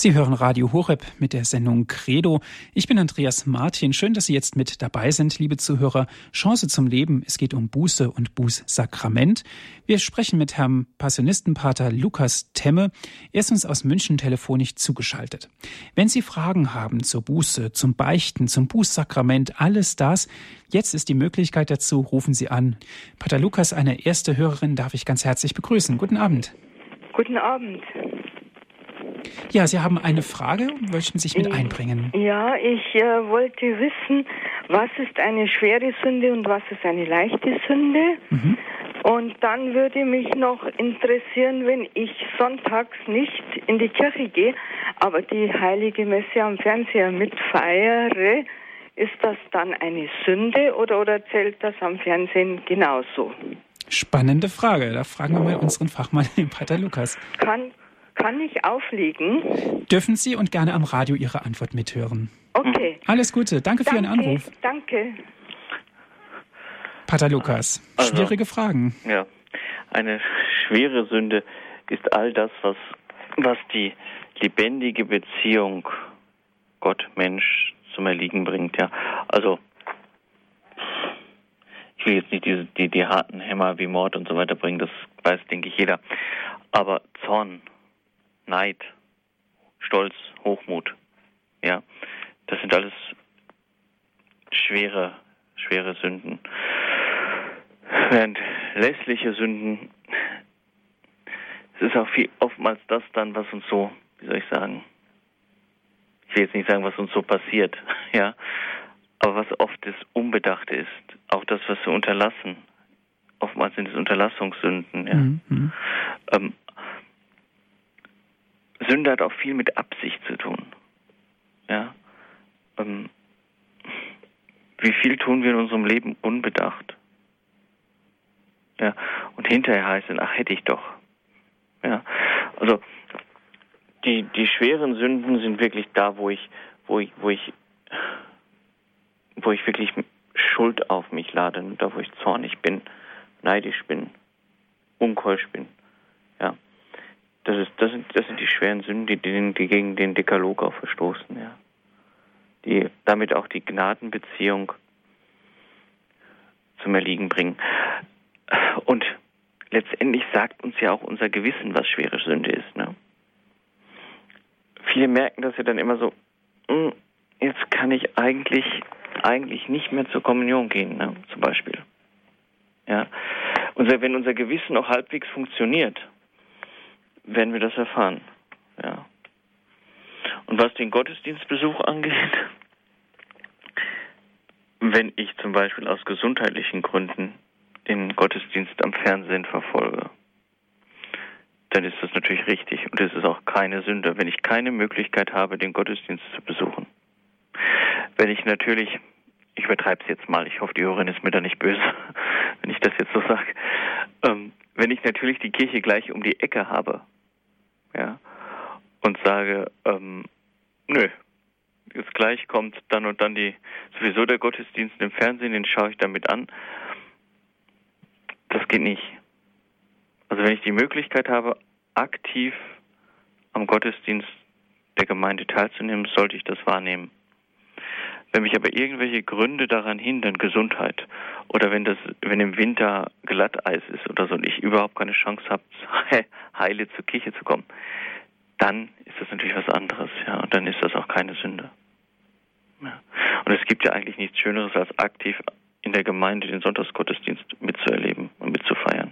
Sie hören Radio Horeb mit der Sendung Credo. Ich bin Andreas Martin. Schön, dass Sie jetzt mit dabei sind, liebe Zuhörer. Chance zum Leben. Es geht um Buße und Bußsakrament. Wir sprechen mit Herrn Passionistenpater Lukas Temme. Er ist uns aus München telefonisch zugeschaltet. Wenn Sie Fragen haben zur Buße, zum Beichten, zum Bußsakrament, alles das, jetzt ist die Möglichkeit dazu. Rufen Sie an. Pater Lukas, eine erste Hörerin, darf ich ganz herzlich begrüßen. Guten Abend. Guten Abend. Ja, Sie haben eine Frage, möchten sich mit einbringen. Ja, ich äh, wollte wissen, was ist eine schwere Sünde und was ist eine leichte Sünde? Mhm. Und dann würde mich noch interessieren, wenn ich sonntags nicht in die Kirche gehe, aber die heilige Messe am Fernseher mitfeiere, ist das dann eine Sünde oder, oder zählt das am Fernsehen genauso? Spannende Frage. Da fragen wir mal unseren Fachmann, den Pater Lukas. Kann, kann ich auflegen? Dürfen Sie und gerne am Radio Ihre Antwort mithören. Okay. Alles Gute. Danke, Danke für Ihren Anruf. Danke. Pater Lukas, also, schwierige Fragen. Ja, eine schwere Sünde ist all das, was, was die lebendige Beziehung Gott-Mensch zum Erliegen bringt. Ja, also ich will jetzt nicht diese, die, die harten Hämmer wie Mord und so weiter bringen, das weiß, denke ich, jeder. Aber Zorn, Neid, Stolz, Hochmut. Ja, das sind alles schwere, schwere Sünden. Während lässliche Sünden, es ist auch viel, oftmals das dann, was uns so, wie soll ich sagen, ich will jetzt nicht sagen, was uns so passiert, ja, aber was oft das Unbedachte ist, auch das, was wir unterlassen. Oftmals sind es Unterlassungssünden, ja. Mhm. Ähm, Sünde hat auch viel mit Absicht zu tun. Ja. Ähm, wie viel tun wir in unserem Leben unbedacht? Ja. Und hinterher heißt es, ach, hätte ich doch. Ja. Also, die, die schweren Sünden sind wirklich da, wo ich, wo ich, wo ich, wo ich wirklich Schuld auf mich lade, da wo ich zornig bin, neidisch bin, unkeusch bin. Das, ist, das, sind, das sind die schweren Sünden, die, die, die gegen den Dekalog auch verstoßen, ja. die damit auch die Gnadenbeziehung zum Erliegen bringen. Und letztendlich sagt uns ja auch unser Gewissen, was schwere Sünde ist. Ne? Viele merken das ja dann immer so, hm, jetzt kann ich eigentlich, eigentlich nicht mehr zur Kommunion gehen, ne? zum Beispiel. Ja? Und wenn unser Gewissen auch halbwegs funktioniert, werden wir das erfahren. Ja. Und was den Gottesdienstbesuch angeht, wenn ich zum Beispiel aus gesundheitlichen Gründen den Gottesdienst am Fernsehen verfolge, dann ist das natürlich richtig und es ist auch keine Sünde, wenn ich keine Möglichkeit habe, den Gottesdienst zu besuchen. Wenn ich natürlich, ich übertreibe es jetzt mal, ich hoffe, die Hörerin ist mir da nicht böse, wenn ich das jetzt so sage, ähm, wenn ich natürlich die Kirche gleich um die Ecke habe, ja, und sage, ähm, nö, jetzt gleich kommt dann und dann die sowieso der Gottesdienst im Fernsehen, den schaue ich damit an. Das geht nicht. Also wenn ich die Möglichkeit habe, aktiv am Gottesdienst der Gemeinde teilzunehmen, sollte ich das wahrnehmen. Wenn mich aber irgendwelche Gründe daran hindern, Gesundheit, oder wenn das, wenn im Winter Glatteis ist oder so und ich überhaupt keine Chance habe, heile zur Kirche zu kommen, dann ist das natürlich was anderes, ja, und dann ist das auch keine Sünde. Ja. Und es gibt ja eigentlich nichts Schöneres, als aktiv in der Gemeinde den Sonntagsgottesdienst mitzuerleben und mitzufeiern.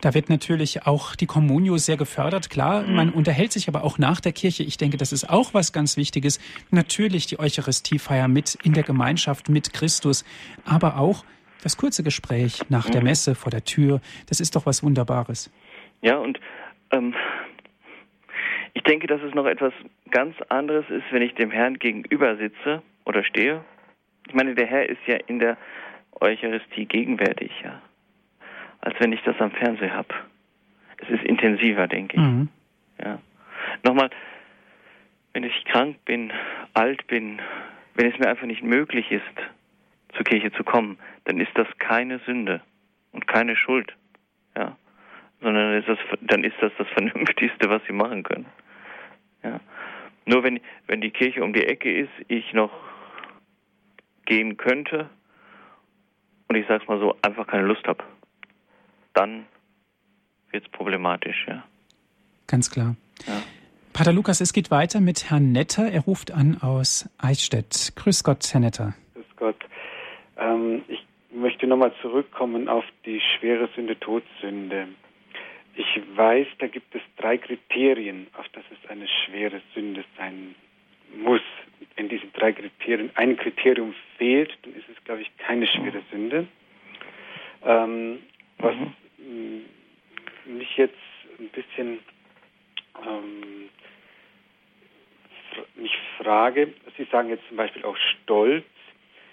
Da wird natürlich auch die Kommunio sehr gefördert. Klar, mhm. man unterhält sich aber auch nach der Kirche. Ich denke, das ist auch was ganz Wichtiges. Natürlich die Eucharistiefeier mit in der Gemeinschaft mit Christus, aber auch das kurze Gespräch nach mhm. der Messe vor der Tür. Das ist doch was Wunderbares. Ja, und ähm, ich denke, dass es noch etwas ganz anderes ist, wenn ich dem Herrn gegenüber sitze oder stehe. Ich meine, der Herr ist ja in der Eucharistie gegenwärtig, ja, als wenn ich das am Fernseher habe. Es ist intensiver, denke ich. Mhm. Ja. Nochmal, wenn ich krank bin, alt bin, wenn es mir einfach nicht möglich ist, zur Kirche zu kommen, dann ist das keine Sünde und keine Schuld, ja, sondern ist das, dann ist das das Vernünftigste, was Sie machen können. Ja. Nur wenn, wenn die Kirche um die Ecke ist, ich noch gehen könnte und ich sag's mal so, einfach keine Lust habe, dann wird es problematisch, ja. Ganz klar. Ja. Pater Lukas, es geht weiter mit Herrn Netter. Er ruft an aus Eichstätt. Grüß Gott, Herr Netter. Grüß Gott. Ähm, ich möchte nochmal zurückkommen auf die schwere Sünde, Todsünde. Ich weiß, da gibt es drei Kriterien, auf das es eine schwere Sünde sein muss. Wenn diesen drei Kriterien ein Kriterium fehlt, dann ist es, glaube ich, keine schwere Sünde. Ähm, was mhm. Mich jetzt ein bisschen ähm, mich frage, Sie sagen jetzt zum Beispiel auch Stolz.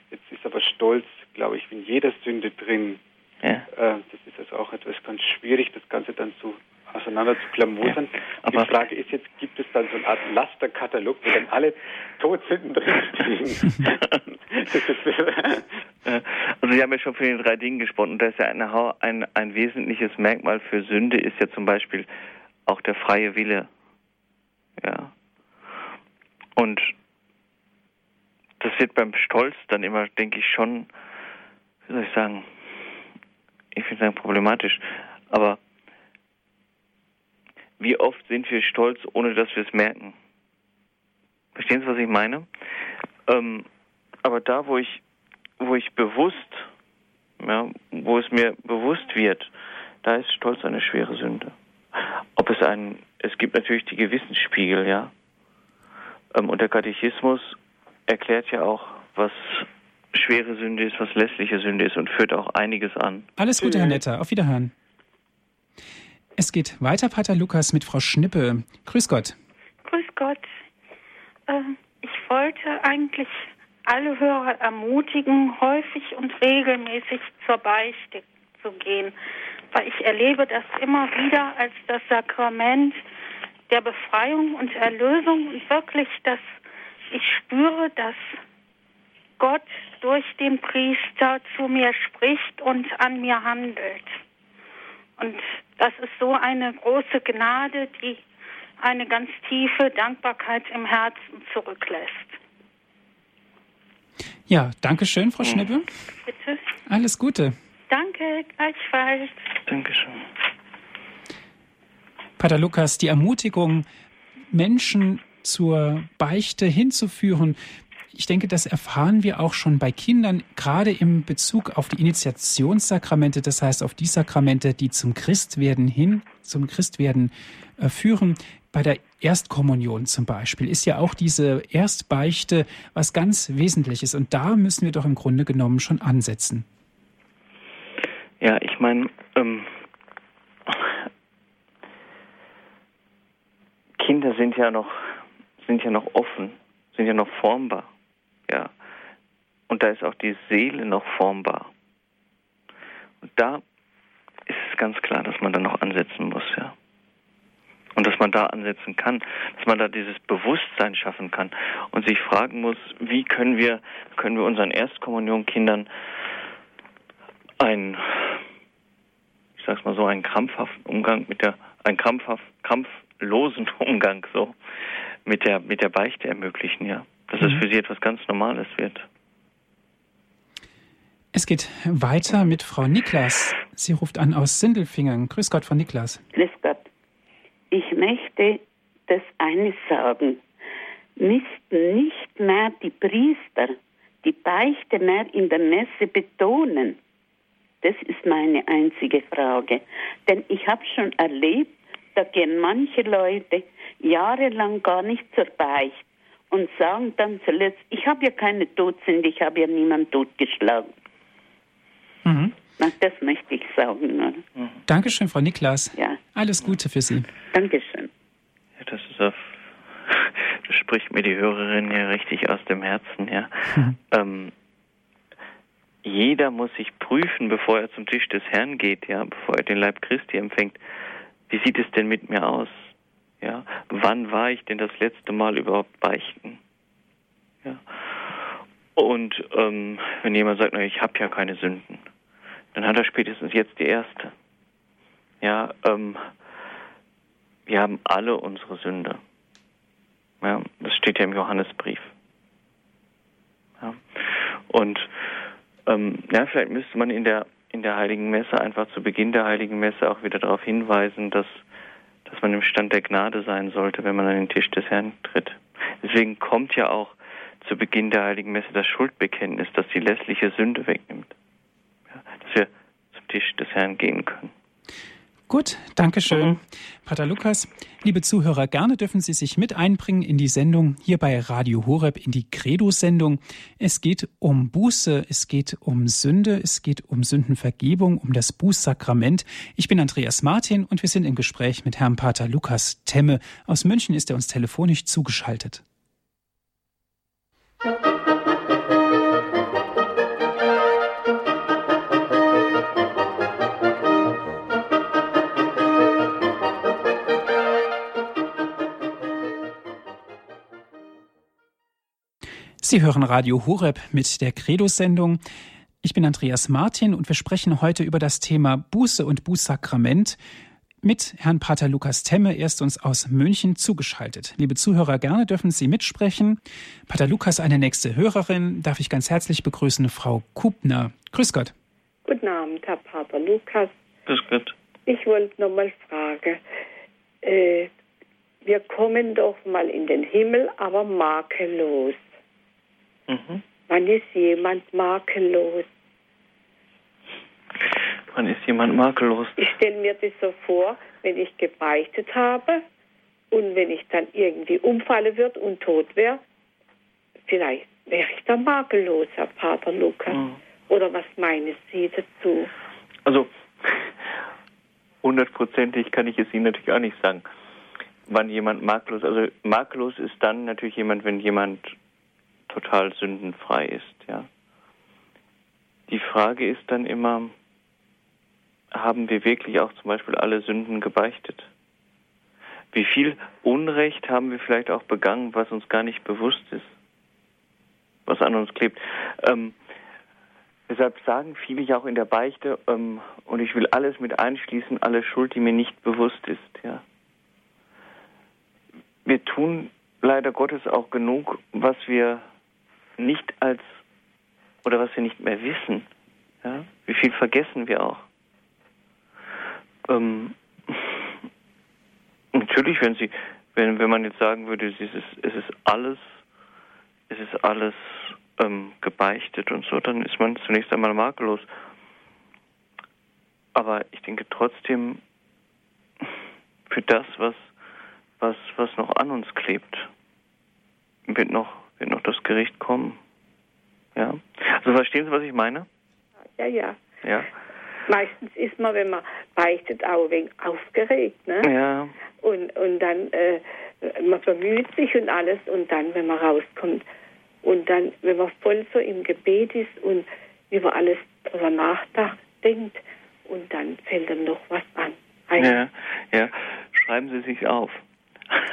Jetzt ist aber Stolz, glaube ich, in jeder Sünde drin. Ja. Äh, das ist also auch etwas ganz schwierig, das Ganze dann so auseinander zu klamosern. Ja, aber die Frage ist jetzt, gibt es dann so eine Art Lasterkatalog, wo dann alle Todsünden drinstehen? also Sie haben ja schon von den drei Dingen gesprochen. Und da ist ja eine, ein, ein wesentliches Merkmal für Sünde ist ja zum Beispiel auch der freie Wille. Ja. Und das wird beim Stolz dann immer, denke ich, schon, wie soll ich sagen, ich finde es problematisch. Aber wie oft sind wir stolz, ohne dass wir es merken? Verstehen Sie, was ich meine? Ähm, aber da, wo ich, wo ich bewusst, ja, wo es mir bewusst wird, da ist Stolz eine schwere Sünde. Ob es ein, es gibt natürlich die Gewissensspiegel, ja. Ähm, und der Katechismus erklärt ja auch, was schwere Sünde ist, was lässliche Sünde ist und führt auch einiges an. Alles Gute, Herr Netter. Auf Wiederhören. Es geht weiter, Pater Lukas, mit Frau Schnippe. Grüß Gott. Grüß Gott. Äh, ich wollte eigentlich alle Hörer ermutigen, häufig und regelmäßig zur Beichte zu gehen, weil ich erlebe das immer wieder als das Sakrament der Befreiung und Erlösung und wirklich, dass ich spüre, dass Gott durch den Priester zu mir spricht und an mir handelt. Und das ist so eine große Gnade, die eine ganz tiefe Dankbarkeit im Herzen zurücklässt. Ja, danke schön, Frau Schnippe. Bitte. Alles Gute. Danke, gleichfalls. Dankeschön. Pater Lukas, die Ermutigung, Menschen zur Beichte hinzuführen, ich denke, das erfahren wir auch schon bei Kindern, gerade im Bezug auf die Initiationssakramente, das heißt auf die Sakramente, die zum Christwerden hin, zum Christwerden äh, führen. Bei der Erstkommunion zum Beispiel ist ja auch diese Erstbeichte was ganz Wesentliches. Und da müssen wir doch im Grunde genommen schon ansetzen. Ja, ich meine, ähm, Kinder sind ja noch sind ja noch offen, sind ja noch formbar. Und da ist auch die Seele noch formbar. Und da ist es ganz klar, dass man da noch ansetzen muss, ja. Und dass man da ansetzen kann, dass man da dieses Bewusstsein schaffen kann und sich fragen muss, wie können wir, können wir unseren Erstkommunionkindern ein, ich sag's mal so, einen krampfhaften Umgang mit der, einen krampfhaft, krampflosen Umgang so mit der, mit der Beichte ermöglichen, ja. Dass mhm. es für sie etwas ganz Normales wird. Es geht weiter mit Frau Niklas. Sie ruft an aus Sindelfingen. Grüß Gott, Frau Niklas. Grüß Gott. Ich möchte das eines sagen. Müssten nicht mehr die Priester die Beichte mehr in der Messe betonen? Das ist meine einzige Frage. Denn ich habe schon erlebt, da gehen manche Leute jahrelang gar nicht zur Beicht und sagen dann zuletzt, ich habe ja keine Todsünde, ich habe ja niemanden totgeschlagen. Mhm. Das möchte ich sagen. Ne? Mhm. Dankeschön, Frau Niklas. Ja. Alles Gute für Sie. Dankeschön. Ja, das ist auf, das spricht mir die Hörerin ja richtig aus dem Herzen, ja. Mhm. Ähm, jeder muss sich prüfen, bevor er zum Tisch des Herrn geht, ja, bevor er den Leib Christi empfängt. Wie sieht es denn mit mir aus? Ja, wann war ich denn das letzte Mal überhaupt beichten? Ja. Und ähm, wenn jemand sagt, na, ich habe ja keine Sünden, dann hat er spätestens jetzt die erste. Ja, ähm, wir haben alle unsere Sünde. Ja, das steht ja im Johannesbrief. Ja. Und ähm, ja, vielleicht müsste man in der in der Heiligen Messe einfach zu Beginn der Heiligen Messe auch wieder darauf hinweisen, dass dass man im Stand der Gnade sein sollte, wenn man an den Tisch des Herrn tritt. Deswegen kommt ja auch zu Beginn der Heiligen Messe das Schuldbekenntnis, das die lässliche Sünde wegnimmt. Ja, dass wir zum Tisch des Herrn gehen können. Gut, danke schön. Mhm. Pater Lukas, liebe Zuhörer, gerne dürfen Sie sich mit einbringen in die Sendung hier bei Radio Horeb, in die Credo-Sendung. Es geht um Buße, es geht um Sünde, es geht um Sündenvergebung, um das Bußsakrament. Ich bin Andreas Martin und wir sind im Gespräch mit Herrn Pater Lukas Temme. Aus München ist er uns telefonisch zugeschaltet. Musik Sie hören Radio Horeb mit der Credo-Sendung. Ich bin Andreas Martin und wir sprechen heute über das Thema Buße und Bußsakrament mit Herrn Pater Lukas Temme. Er ist uns aus München zugeschaltet. Liebe Zuhörer, gerne dürfen Sie mitsprechen. Pater Lukas, eine nächste Hörerin, darf ich ganz herzlich begrüßen, Frau Kubner. Grüß Gott. Guten Abend, Herr Pater Lukas. Grüß Gott. Ich wollte noch mal fragen, äh, wir kommen doch mal in den Himmel, aber makellos. Mhm. Wann ist jemand makellos? Wann ist jemand makellos? Ich stelle mir das so vor, wenn ich gebeichtet habe und wenn ich dann irgendwie umfalle wird und tot wäre, vielleicht wäre ich dann makellos, Herr Pater Lukas. Mhm. Oder was meinen Sie dazu? Also, hundertprozentig kann ich es Ihnen natürlich auch nicht sagen, wann jemand makellos, also makellos ist dann natürlich jemand, wenn jemand total sündenfrei ist, ja. Die Frage ist dann immer, haben wir wirklich auch zum Beispiel alle Sünden gebeichtet? Wie viel Unrecht haben wir vielleicht auch begangen, was uns gar nicht bewusst ist, was an uns klebt? Ähm, deshalb sagen viele ja auch in der Beichte, ähm, und ich will alles mit einschließen, alle Schuld, die mir nicht bewusst ist. Ja. Wir tun leider Gottes auch genug, was wir nicht als oder was wir nicht mehr wissen. Ja? Wie viel vergessen wir auch? Ähm, natürlich, wenn sie, wenn, wenn man jetzt sagen würde, es ist, es ist alles, es ist alles ähm, gebeichtet und so, dann ist man zunächst einmal makellos. Aber ich denke trotzdem, für das, was, was, was noch an uns klebt, wird noch, wird noch das Gericht kommen. Ja. Also verstehen Sie, was ich meine? Ja, ja. Ja. Meistens ist man, wenn man beichtet, auch ein wenig aufgeregt. Ne? Ja. Und, und dann, äh, man bemüht sich und alles. Und dann, wenn man rauskommt, und dann, wenn man voll so im Gebet ist und über alles drüber nachdenkt, und dann fällt dann noch was an. Ein Ja, ja. Schreiben Sie sich auf.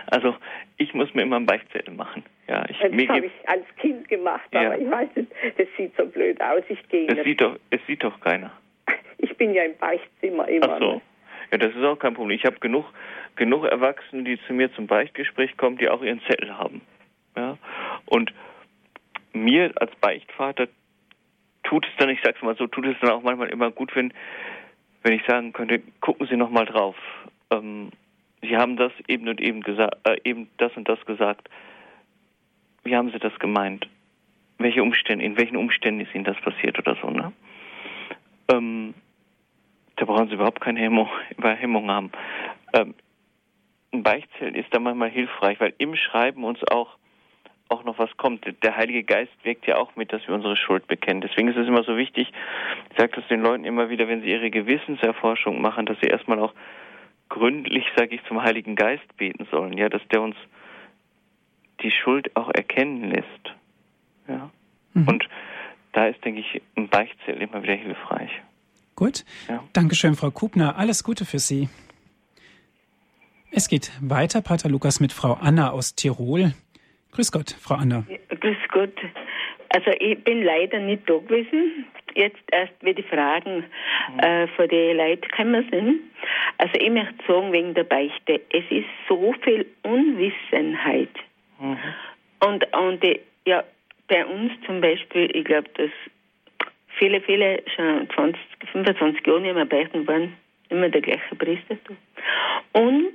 Also ich muss mir immer einen Beichtzettel machen. Ja, ich, das habe ich als Kind gemacht, Ja. aber ich weiß nicht, das sieht so blöd aus. Ich gehe es sieht doch, es sieht doch keiner. Ich bin ja im Beichtzimmer immer. Ach so. ne? Ja, das ist auch kein Problem. Ich habe genug, genug Erwachsene, die zu mir zum Beichtgespräch kommen, die auch ihren Zettel haben. Ja. Und mir als Beichtvater tut es dann, ich sag's mal so, tut es dann auch manchmal immer gut, wenn, wenn ich sagen könnte, gucken Sie noch mal drauf. Ähm, Sie haben das eben und eben gesagt, äh, eben das und das gesagt. Wie haben Sie das gemeint? Welche Umstände, in welchen Umständen ist Ihnen das passiert oder so, ne? Ähm, da brauchen Sie überhaupt keine Hemmung, Hemmung haben. Ähm, ein Beichtzettel ist da manchmal hilfreich, weil im Schreiben uns auch auch noch was kommt. Der Heilige Geist wirkt ja auch mit, dass wir unsere Schuld bekennen. Deswegen ist es immer so wichtig, ich sage das den Leuten immer wieder, wenn sie ihre Gewissenserforschung machen, dass sie erstmal auch gründlich, sage ich, zum Heiligen Geist beten sollen, ja, dass der uns die Schuld auch erkennen lässt. Ja. Mhm. Und da ist, denke ich, ein Beichtzettel immer wieder hilfreich. Gut. Ja. Dankeschön, Frau Kubner. Alles Gute für Sie. Es geht weiter, Pater Lukas, mit Frau Anna aus Tirol. Grüß Gott, Frau Anna. Ja, grüß Gott. Also ich bin leider nicht da gewesen. Jetzt erst, wie die Fragen äh, von den Leuten gekommen sind. Also ich möchte sagen, wegen der Beichte, es ist so viel Unwissenheit. Mhm. Und, und ja, bei uns zum Beispiel, ich glaube, dass viele, viele schon 20, 25 Jahre nicht mehr beichten waren, immer der gleiche Priester. Und,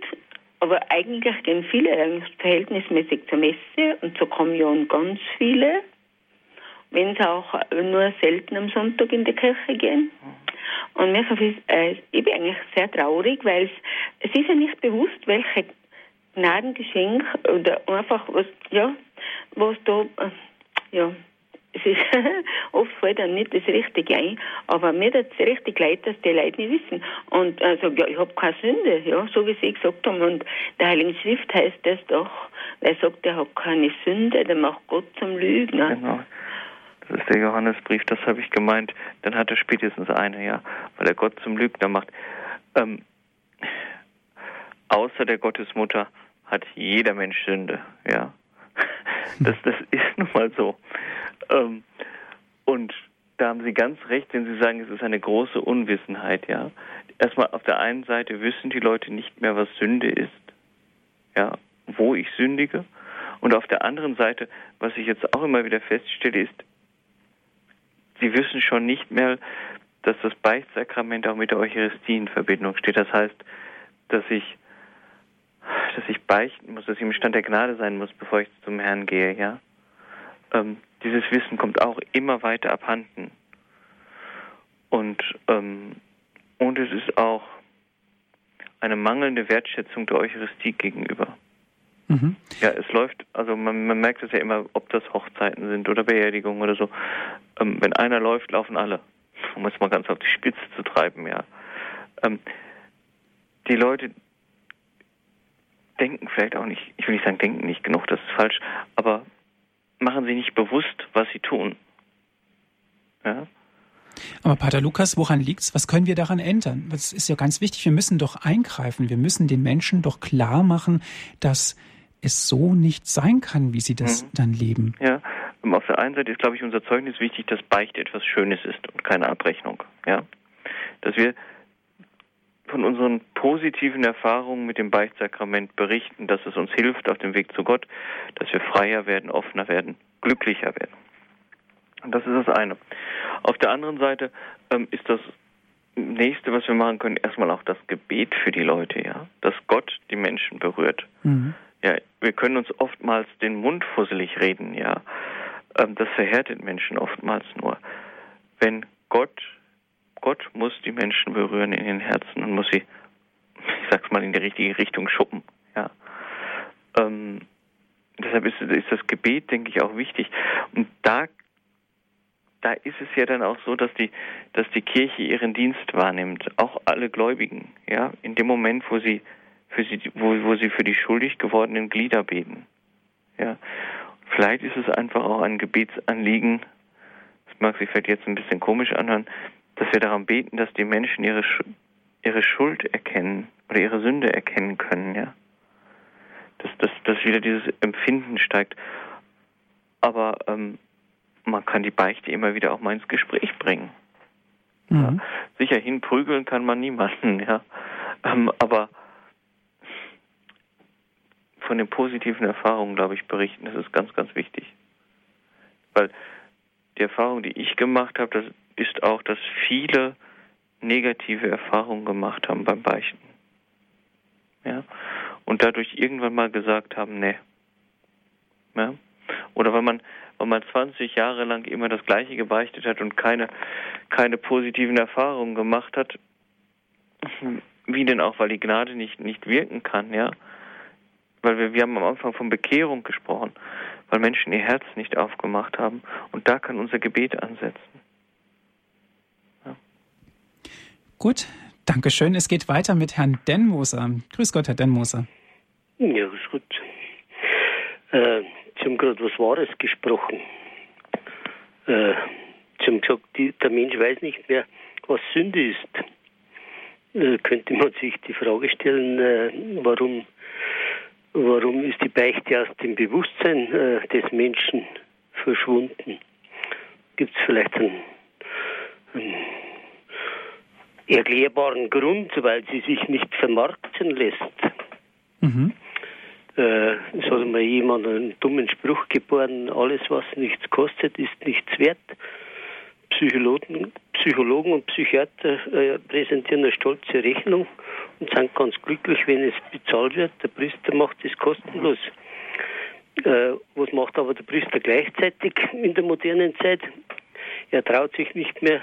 aber eigentlich gehen viele eigentlich verhältnismäßig zur Messe und zur Kommunion ganz viele, wenn sie auch nur selten am Sonntag in die Kirche gehen. Und mir ist, äh, ich bin eigentlich sehr traurig, weil es ist ja nicht bewusst, welche Gnadengeschenk oder einfach was, ja, was da, äh, ja, es ist, oft fällt dann nicht das Richtige ein, aber mir tut es richtig leid, dass die Leute nicht wissen. Und äh, sagen, ja, ich habe keine Sünde, ja, so wie sie gesagt haben. Und der Heiligen Schrift heißt das doch, er sagt, er hat keine Sünde, der macht Gott zum Lügner. Genau. Das ist der Johannesbrief, das habe ich gemeint. Dann hat er spätestens eine, ja, weil er Gott zum Lügner macht. Ähm, außer der Gottesmutter hat jeder Mensch Sünde, ja. Das, das ist nun mal so. Ähm, und da haben Sie ganz recht, wenn Sie sagen, es ist eine große Unwissenheit, ja. Erstmal auf der einen Seite wissen die Leute nicht mehr, was Sünde ist, ja, wo ich sündige. Und auf der anderen Seite, was ich jetzt auch immer wieder feststelle, ist, sie wissen schon nicht mehr, dass das Beichtsakrament auch mit der Eucharistie in Verbindung steht. Das heißt, dass ich, dass ich beichten muss, dass ich im Stand der Gnade sein muss, bevor ich zum Herrn gehe, ja. Ähm, dieses Wissen kommt auch immer weiter abhanden. Und, ähm, und es ist auch eine mangelnde Wertschätzung der Eucharistie gegenüber. Mhm. Ja, es läuft, also man, man merkt es ja immer, ob das Hochzeiten sind oder Beerdigungen oder so. Ähm, wenn einer läuft, laufen alle. Um es mal ganz auf die Spitze zu treiben, ja. Ähm, die Leute denken vielleicht auch nicht, ich will nicht sagen, denken nicht genug, das ist falsch, aber machen sie nicht bewusst, was sie tun. Ja. Aber Pater Lukas, woran liegt's? Was können wir daran ändern? Das ist ja ganz wichtig. Wir müssen doch eingreifen. Wir müssen den Menschen doch klar machen, dass es so nicht sein kann, wie sie das Mhm. dann leben. Ja, auf der einen Seite ist, glaube ich, unser Zeugnis wichtig, dass Beichte etwas Schönes ist und keine Abrechnung. Ja, dass wir von unseren positiven Erfahrungen mit dem Beichtsakrament berichten, dass es uns hilft auf dem Weg zu Gott, dass wir freier werden, offener werden, glücklicher werden. Das ist das eine. Auf der anderen Seite ähm, ist das nächste, was wir machen können, erstmal auch das Gebet für die Leute, ja, dass Gott die Menschen berührt. Mhm. Ja, wir können uns oftmals den Mund fusselig reden, ja. Ähm, das verhärtet Menschen oftmals nur. Wenn Gott, Gott muss die Menschen berühren in den Herzen und muss sie, ich sag's mal, in die richtige Richtung schuppen, ja. Ähm, deshalb ist, ist das Gebet, denke ich, auch wichtig. Und da da ist es ja dann auch so, dass die, dass die Kirche ihren Dienst wahrnimmt, auch alle Gläubigen, ja, in dem Moment, wo sie für sie, wo, wo sie für die schuldig gewordenen Glieder beten, ja. Vielleicht ist es einfach auch ein Gebetsanliegen, das mag sich vielleicht jetzt ein bisschen komisch anhören, dass wir daran beten, dass die Menschen ihre, ihre Schuld erkennen oder ihre Sünde erkennen können, ja. Dass, dass, dass wieder dieses Empfinden steigt. Aber ähm, man kann die Beichte immer wieder auch mal ins Gespräch bringen. Mhm. Ja, sicher hinprügeln kann man niemanden, ja. Ähm, aber von den positiven Erfahrungen, glaube ich, berichten, das ist ganz, ganz wichtig. Weil die Erfahrung, die ich gemacht habe, das ist auch, dass viele negative Erfahrungen gemacht haben beim Beichten. Ja. Und dadurch irgendwann mal gesagt haben, ne. Ja. Oder weil man weil man 20 Jahre lang immer das Gleiche gebeichtet hat und keine, keine positiven Erfahrungen gemacht hat, wie denn auch, weil die Gnade nicht, nicht wirken kann, ja. Weil wir, wir haben am Anfang von Bekehrung gesprochen, weil Menschen ihr Herz nicht aufgemacht haben. Und da kann unser Gebet ansetzen. Ja. Gut, Dankeschön. Es geht weiter mit Herrn Denmoser. Grüß Gott, Herr Denmoser. Ja, grüß Gott. Äh, Sie haben gerade was Wahres gesprochen. Äh, Sie haben gesagt, die, der Mensch weiß nicht mehr, was Sünde ist. Äh, könnte man sich die Frage stellen, äh, warum, warum ist die Beichte aus dem Bewusstsein äh, des Menschen verschwunden? Gibt es vielleicht einen, einen erklärbaren Grund, weil sie sich nicht vermarkten lässt? Mhm äh, es hat mal jemand einen dummen Spruch geboren, alles was nichts kostet, ist nichts wert. Psychologen, Psychologen und Psychiater äh, präsentieren eine stolze Rechnung und sind ganz glücklich, wenn es bezahlt wird. Der Priester macht es kostenlos. Äh, was macht aber der Priester gleichzeitig in der modernen Zeit? Er traut sich nicht mehr,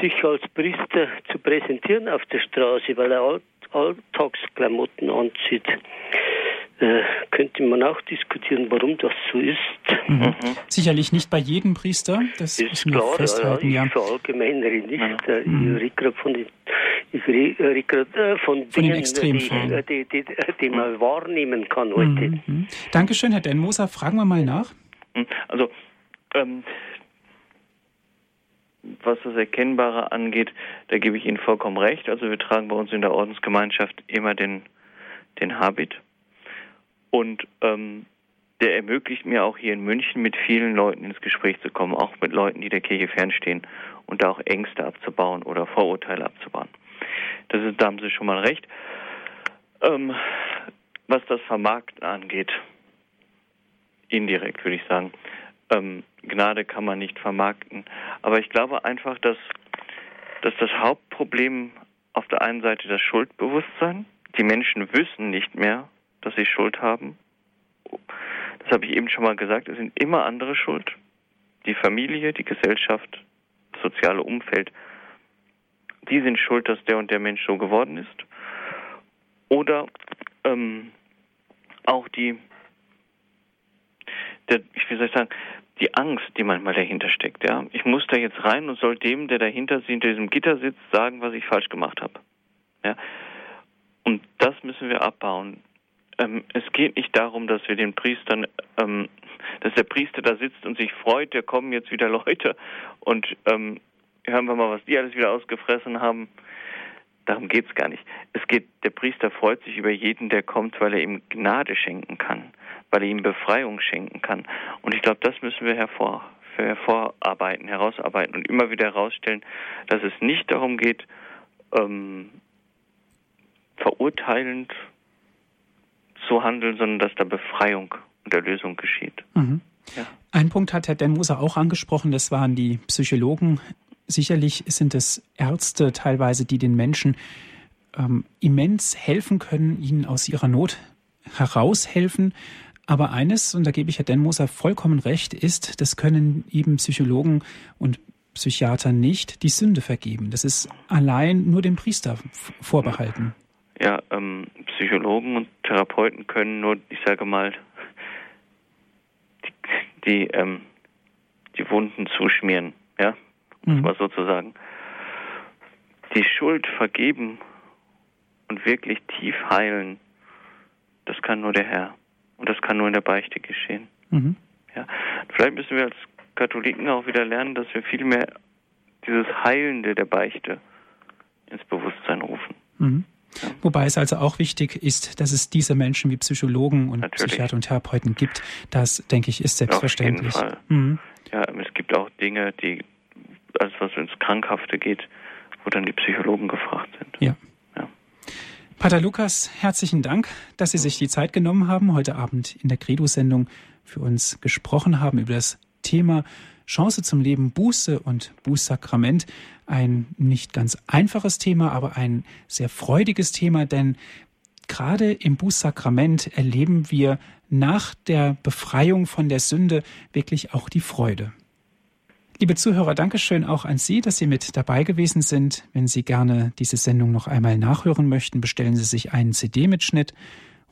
sich als Priester zu präsentieren auf der Straße, weil er Alltagsklamotten anzieht. Äh, könnte man auch diskutieren, warum das so ist. Mhm. Mhm. Sicherlich nicht bei jedem Priester, das ist klar, festhalten. Ja, ich verallgemeinere nicht. Äh, mhm. Ich rede gerade von den ich rede gerade von, von Dingen, den die, die, die, die, man wahrnehmen kann heute. Mhm. mhm. Dankeschön, Herr Denmoser. Fragen wir mal nach. Mhm. Also, ähm, was das Erkennbare angeht, da gebe ich Ihnen vollkommen recht. Also wir tragen bei uns in der Ordensgemeinschaft immer den, den Habit. Und ähm, der ermöglicht mir auch hier in München mit vielen Leuten ins Gespräch zu kommen, auch mit Leuten, die der Kirche fernstehen und da auch Ängste abzubauen oder Vorurteile abzubauen. Das ist, da haben Sie schon mal recht. Ähm, was das Vermarkten angeht, indirekt würde ich sagen, ähm, Gnade kann man nicht vermarkten. Aber ich glaube einfach, dass, dass das Hauptproblem auf der einen Seite das Schuldbewusstsein, die Menschen wissen nicht mehr, dass sie Schuld haben. Das habe ich eben schon mal gesagt, es sind immer andere schuld. Die Familie, die Gesellschaft, das soziale Umfeld, die sind schuld, dass der und der Mensch so geworden ist. Oder ähm, auch die, der, ich sagen, die Angst, die manchmal dahinter steckt. Ja, ich muss da jetzt rein und soll dem, der dahinter hinter diesem Gitter sitzt, sagen, was ich falsch gemacht habe. Ja, und das müssen wir abbauen ähm, es geht nicht darum, dass wir den Priestern, ähm, dass der Priester da sitzt und sich freut, da kommen jetzt wieder Leute und ähm, hören wir mal, was die alles wieder ausgefressen haben. Darum geht es gar nicht. Es geht, der Priester freut sich über jeden, der kommt, weil er ihm Gnade schenken kann, weil er ihm Befreiung schenken kann. Und ich glaube, das müssen wir hervor, hervorarbeiten, herausarbeiten und immer wieder herausstellen, dass es nicht darum geht, ähm, verurteilend zu handeln, sondern dass da Befreiung und Erlösung geschieht. Mhm. Ja. Ein Punkt hat Herr Denmoser auch angesprochen, das waren die Psychologen. Sicherlich sind es Ärzte teilweise, die den Menschen ähm, immens helfen können, ihnen aus ihrer Not heraushelfen. Aber eines, und da gebe ich Herr Denmoser vollkommen recht, ist, das können eben Psychologen und Psychiater nicht die Sünde vergeben. Das ist allein nur dem Priester vorbehalten. Ja, ähm, Psychologen und Therapeuten können nur, ich sage mal, die, die, ähm, die Wunden zuschmieren, ja, muss mhm. man sozusagen. Die Schuld vergeben und wirklich tief heilen, das kann nur der Herr. Und das kann nur in der Beichte geschehen. Mhm. Ja. Vielleicht müssen wir als Katholiken auch wieder lernen, dass wir viel mehr dieses Heilende der Beichte ins Bewusstsein rufen. Mhm. Ja. Wobei es also auch wichtig ist, dass es diese Menschen wie Psychologen und Natürlich. Psychiater und Therapeuten gibt. Das, denke ich, ist selbstverständlich. Auf jeden Fall. Mhm. Ja, es gibt auch Dinge, die, alles was ins Krankhafte geht, wo dann die Psychologen gefragt sind. Ja. Pater Lukas, herzlichen Dank, dass Sie sich die Zeit genommen haben, heute Abend in der Credo-Sendung für uns gesprochen haben über das Thema Chance zum Leben, Buße und Bußsakrament. Ein nicht ganz einfaches Thema, aber ein sehr freudiges Thema, denn gerade im Bußsakrament erleben wir nach der Befreiung von der Sünde wirklich auch die Freude. Liebe Zuhörer, Dankeschön auch an Sie, dass Sie mit dabei gewesen sind. Wenn Sie gerne diese Sendung noch einmal nachhören möchten, bestellen Sie sich einen CD-Mitschnitt.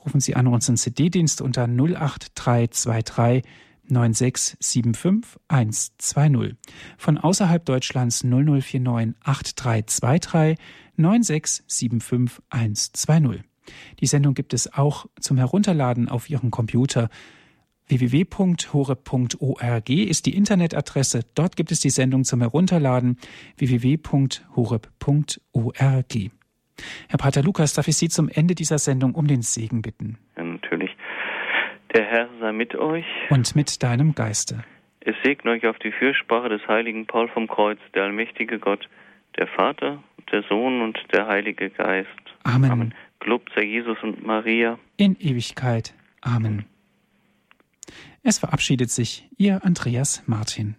Rufen Sie an unseren CD-Dienst unter 08323 9675 120. Von außerhalb Deutschlands 0049 8323 9675 120. Die Sendung gibt es auch zum Herunterladen auf Ihrem Computer www.horeb.org ist die Internetadresse. Dort gibt es die Sendung zum Herunterladen www.horeb.org. Herr Pater Lukas, darf ich Sie zum Ende dieser Sendung um den Segen bitten? Ja, natürlich. Der Herr sei mit euch. Und mit deinem Geiste. Es segne euch auf die Fürsprache des heiligen Paul vom Kreuz, der allmächtige Gott, der Vater, der Sohn und der Heilige Geist. Amen. Amen. Gelobt sei Jesus und Maria. In Ewigkeit. Amen. Es verabschiedet sich Ihr Andreas Martin.